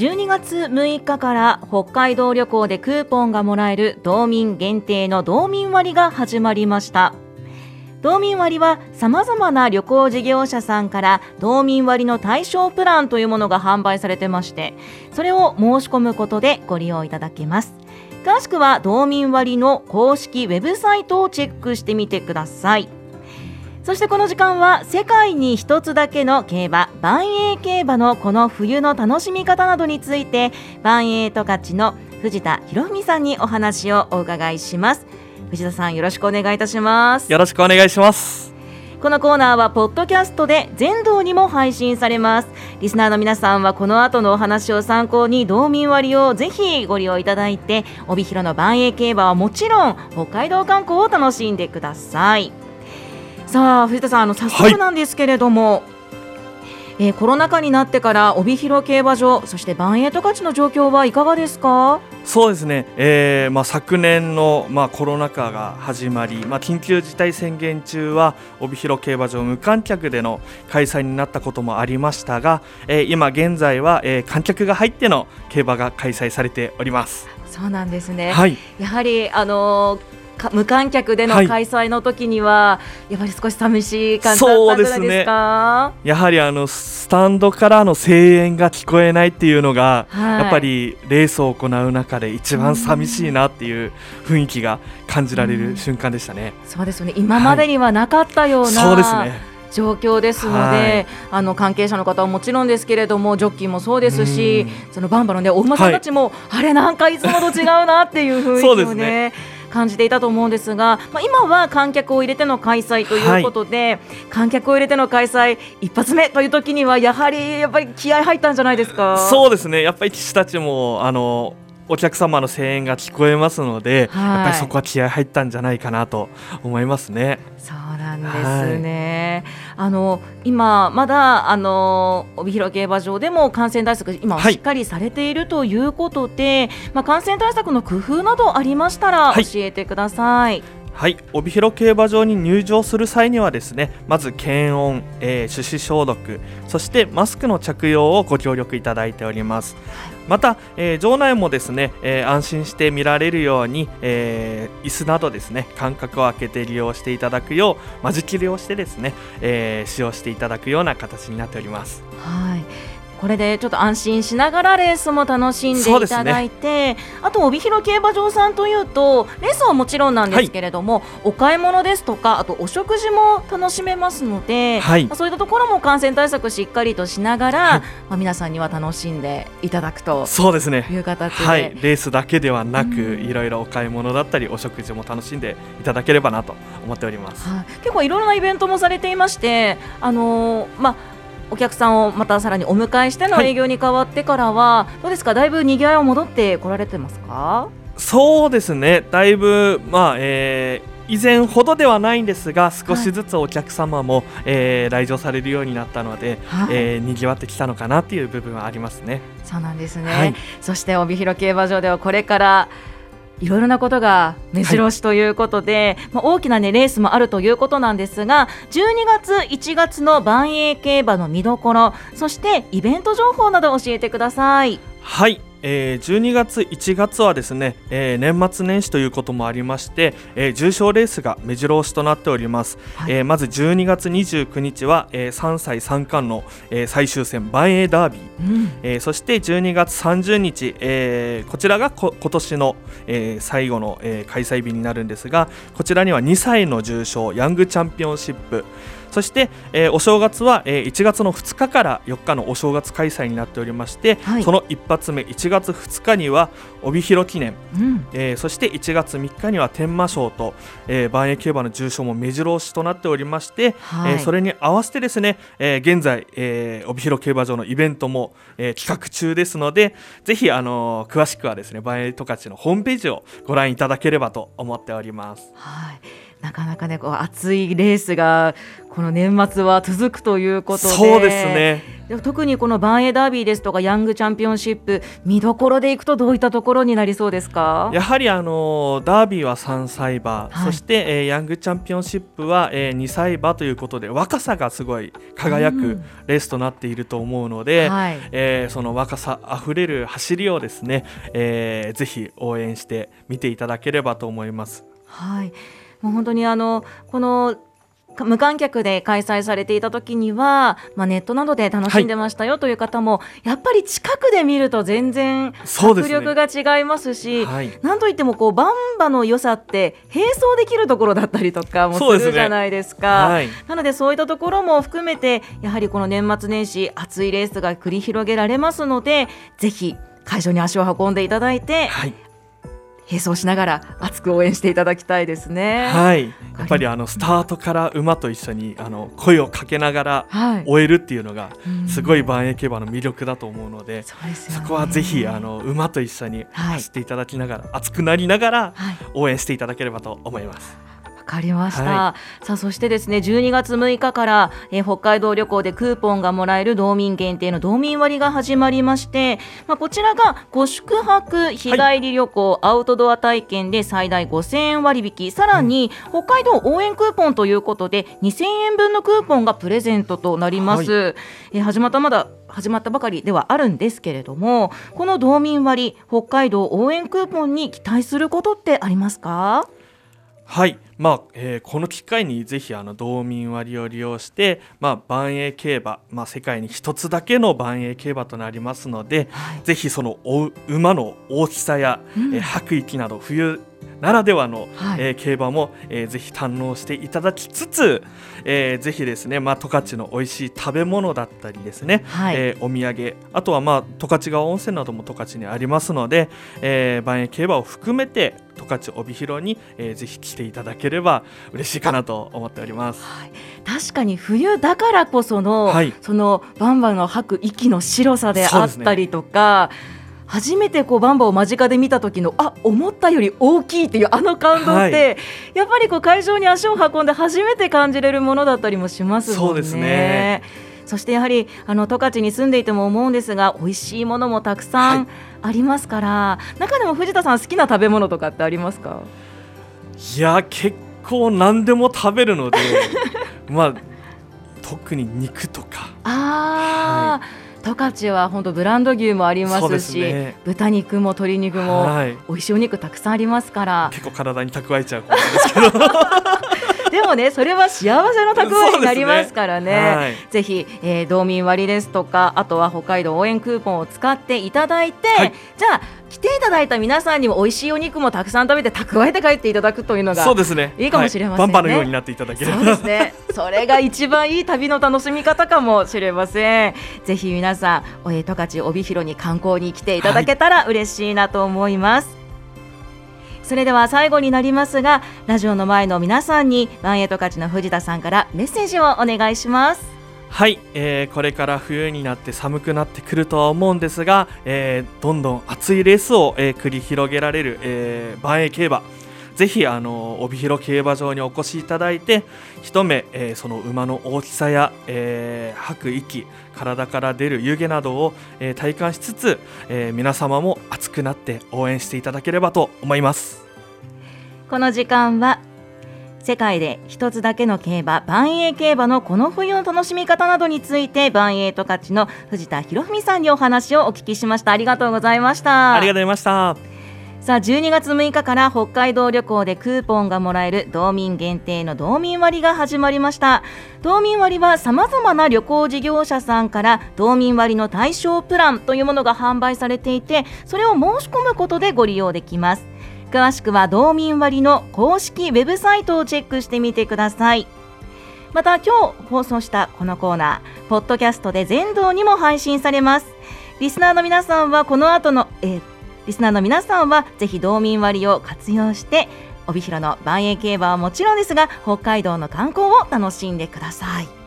12月6日から北海道旅行でクーポンがもらえる道民限定の道民割が始まりました。道民割はさまざまな旅行事業者さんから道民割の対象プランというものが販売されてましてそれを申し込むことでご利用いただけます。詳しくは道民割の公式ウェブサイトをチェックしてみてください。そしてこの時間は世界に一つだけの競馬万栄競馬のこの冬の楽しみ方などについて万栄十勝の藤田博文さんにお話をお伺いします。藤田さんよろしくお願いいたします。よろしくお願いします。このコーナーはポッドキャストで全道にも配信されます。リスナーの皆さんはこの後のお話を参考に道民割をぜひご利用いただいて帯広の万栄競馬はもちろん北海道観光を楽しんでくださいさあ藤田さんあの早速なんですけれども、はい、えー、コロナ禍になってから帯広競馬場そして万栄十勝の状況はいかがですか？そうですね、えーまあ、昨年の、まあ、コロナ禍が始まり、まあ、緊急事態宣言中は帯広競馬場無観客での開催になったこともありましたが、えー、今現在は、えー、観客が入っての競馬が開催されております。そうなんですね、はい、やはりあのー無観客での開催の時には、はい、やっぱり少し寂しい感じだったんじゃないですか、ね、やはりあのスタンドからの声援が聞こえないっていうのが、はい、やっぱりレースを行う中で一番寂しいなっていう雰囲気が感じられる瞬間でしたね。うそうですよね。今までにはなかったような、そうですね。状況ですので、はい、あの関係者の方はもちろんですけれどもジョッキーもそうですし、そのバンバのねお馬さんたちも、はい、あれなんかいつもと違うなっていう雰囲気をね感じていたと思うんですが、まあ、今は観客を入れての開催ということで、はい、観客を入れての開催一発目という時にはやはりやっぱり気合入ったんじゃないですか？そうですね。やっぱり騎士たちもあのお客様の声援が聞こえますので、はい、やっぱりそこは気合入ったんじゃないかなと思いますね。そうなんですね。はい、あの今まだあの帯広競馬場でも感染対策今しっかりされているということで、はい、まあ感染対策の工夫などありましたら教えてくださいはい帯広競馬場に入場する際にはですねまず検温、えー、手指消毒そしてマスクの着用をご協力いただいております、また、えー、場内もですね、えー、安心して見られるように、えー、椅子などですね間隔を空けて利用していただくよう間仕切りをしてですね、え使用していただくような形になっております。はいこれでちょっと安心しながらレースも楽しんでいただいて、ね、あと帯広競馬場さんというとレースはもちろんなんですけれども、はい、お買い物ですとかあとお食事も楽しめますので、はい、まあ、そういったところも感染対策しっかりとしながら、はい、まあ、皆さんには楽しんでいただくとそうですね。いう形で、はい、レースだけではなく、いろいろお買い物だったりお食事も楽しんでいただければなと思っております、はい、結構いろいろなイベントもされていましてあのー、まあお客さんをまたさらにお迎えしての営業に変わってからは、はい、どうですか？だいぶにぎわいは戻ってこられてますか？そうですね。だいぶまあえー以前ほどではないんですが少しずつお客様も、はい、えー、来場されるようになったので、はい、えー、にぎわってきたのかなっていう部分はありますね。そうなんですね、はい、そして帯広競馬場ではこれからいろいろなことが目白押しということで、はい、まあ、大きな、ね、レースもあるということなんですが12月、1月の万栄競馬の見どころそしてイベント情報など教えてください。はいえー、12月、1月はですね、えー、年末年始ということもありまして、えー、重賞レースが目白押しとなっております、はい、えー、まず12月29日は、えー、3歳3冠の、えー、最終戦万栄ダービー、うん、えー、そして12月30日、えー、こちらがこ今年の、えー、最後の、えー、開催日になるんですがこちらには2歳の重賞ヤングチャンピオンシップそして、えー、お正月は、えー、1月の2日から4日のお正月開催になっておりまして、はい、その一発目1月2日には帯広記念、うん、えー、そして1月3日には天満賞と、えー、万栄競馬の重賞も目白押しとなっておりまして、はい、えー、それに合わせてですね、えー、現在、えー、帯広競馬場のイベントも、えー、企画中ですのでぜひ、あのー、詳しくはですね万栄十勝のホームページをご覧いただければと思っております。はいなかなかねこう熱いレースがこの年末は続くということで。そうですね。特にこのバンエダービーですとかヤングチャンピオンシップ見どころでいくとどういったところになりそうですか？やはりあのダービーは3歳馬、はい、そして、えー、ヤングチャンピオンシップは、えー、2歳馬ということで若さがすごい輝くレースとなっていると思うので、うんはい、えー、その若さあふれる走りをですね、えー、ぜひ応援して見ていただければと思います。はいもう本当にあのこの無観客で開催されていた時には、まあ、ネットなどで楽しんでましたよという方も、はい、やっぱり近くで見ると全然迫力が違いますし、ねはい、なんといってもこうバンバの良さって並走できるところだったりとかもするじゃないですか、ねはい、なのでそういったところも含めてやはりこの年末年始熱いレースが繰り広げられますのでぜひ会場に足を運んでいただいて、はい、並走しながら熱く応援していただきたいですね。はい、やっぱりあのスタートから馬と一緒にあの声をかけながら終えるっていうのがすごい万栄競馬の魅力だと思うので、そこはぜひあの馬と一緒に走っていただきながら、はい、熱くなりながら応援していただければと思います。かりました、はい、さあそしてですね12月6日から、えー、北海道旅行でクーポンがもらえる道民限定の道民割が始まりまして、まあ、こちらがご宿泊日帰り旅行、はい、アウトドア体験で最大5000円割引さらに、うん、北海道応援クーポンということで2000円分のクーポンがプレゼントとなります、はい、えー、始まったまだ始まったばかりではあるんですけれどもこの道民割北海道応援クーポンに期待することってありますか？はい、まあえー、この機会にぜひあの道民割を利用して、まあ、万栄競馬、まあ、世界に一つだけの万栄競馬となりますので、はい、ぜひその馬の大きさや、うん、えー、吐く息など冬ならではの、はい、えー、競馬も、えー、ぜひ堪能していただきつつ、えー、ぜひですね、まあ、十勝の美味しい食べ物だったりですね、はい、えー、お土産あとは、まあ、十勝川温泉なども十勝にありますので、えー、万栄競馬を含めて十勝帯広に、えー、ぜひ来ていただければ嬉しいかなと思っております、はい、確かに冬だからこその、はい、そのバンバンの吐く息の白さであったりとか。初めてこうバンバを間近で見た時のあ思ったより大きいっていうあの感動って、はい、やっぱりこう会場に足を運んで初めて感じれるものだったりもしますもんね。そうですね。そしてやはりあの十勝に住んでいても思うんですが美味しいものもたくさんありますから、はい、中でも藤田さん好きな食べ物とかってありますか？いや結構何でも食べるので まあ特に肉とか。あはい十勝は本当ブランド牛もありますし、ね、豚肉も鶏肉も美味しいお肉たくさんありますから、結構体に蓄えちゃう方ですけどでもねそれは幸せの蓄えになりますからね、ねはい、ぜひ、えー、道民割ですとかあとは北海道応援クーポンを使っていただいて、はい、じゃあ来ていただいた皆さんにも美味しいお肉もたくさん食べて蓄えて帰っていただくというのがそうですねいいかもしれませんね。はい、バンバのようになっていただければそうですね。それが一番いい旅の楽しみ方かもしれません。ぜひ皆さん、え十勝帯広に観光に来ていただけたら嬉しいなと思います。それでは最後になりますがラジオの前の皆さんにワンエトカチの藤田さんからメッセージをお願いします。はい、えー、これから冬になって寒くなってくるとは思うんですが、えー、どんどん熱いレースを、えー、繰り広げられる、えー、万栄競馬。ぜひあの帯広競馬場にお越しいただいて一目、えー、その馬の大きさや、えー、吐く息体から出る湯気などを、えー、体感しつつ、えー、皆様も熱くなって応援していただければと思います。この時間は世界で一つだけの競馬万栄競馬のこの冬の楽しみ方などについて万栄十勝の藤田博文さんにお話をお聞きしました。ありがとうございました。ありがとうございましたさあ12月6日から北海道旅行でクーポンがもらえる道民限定の道民割が始まりました。道民割はさまざまな旅行事業者さんから道民割の対象プランというものが販売されていてそれを申し込むことでご利用できます。詳しくは道民割の公式ウェブサイトをチェックしてみてください。また今日放送したこのコーナーポッドキャストで全道にも配信されます。リスナーの皆さんはこの後の、えーリスナーの皆さんはぜひ道民割を活用して帯広の万栄競馬はもちろんですが北海道の観光を楽しんでください。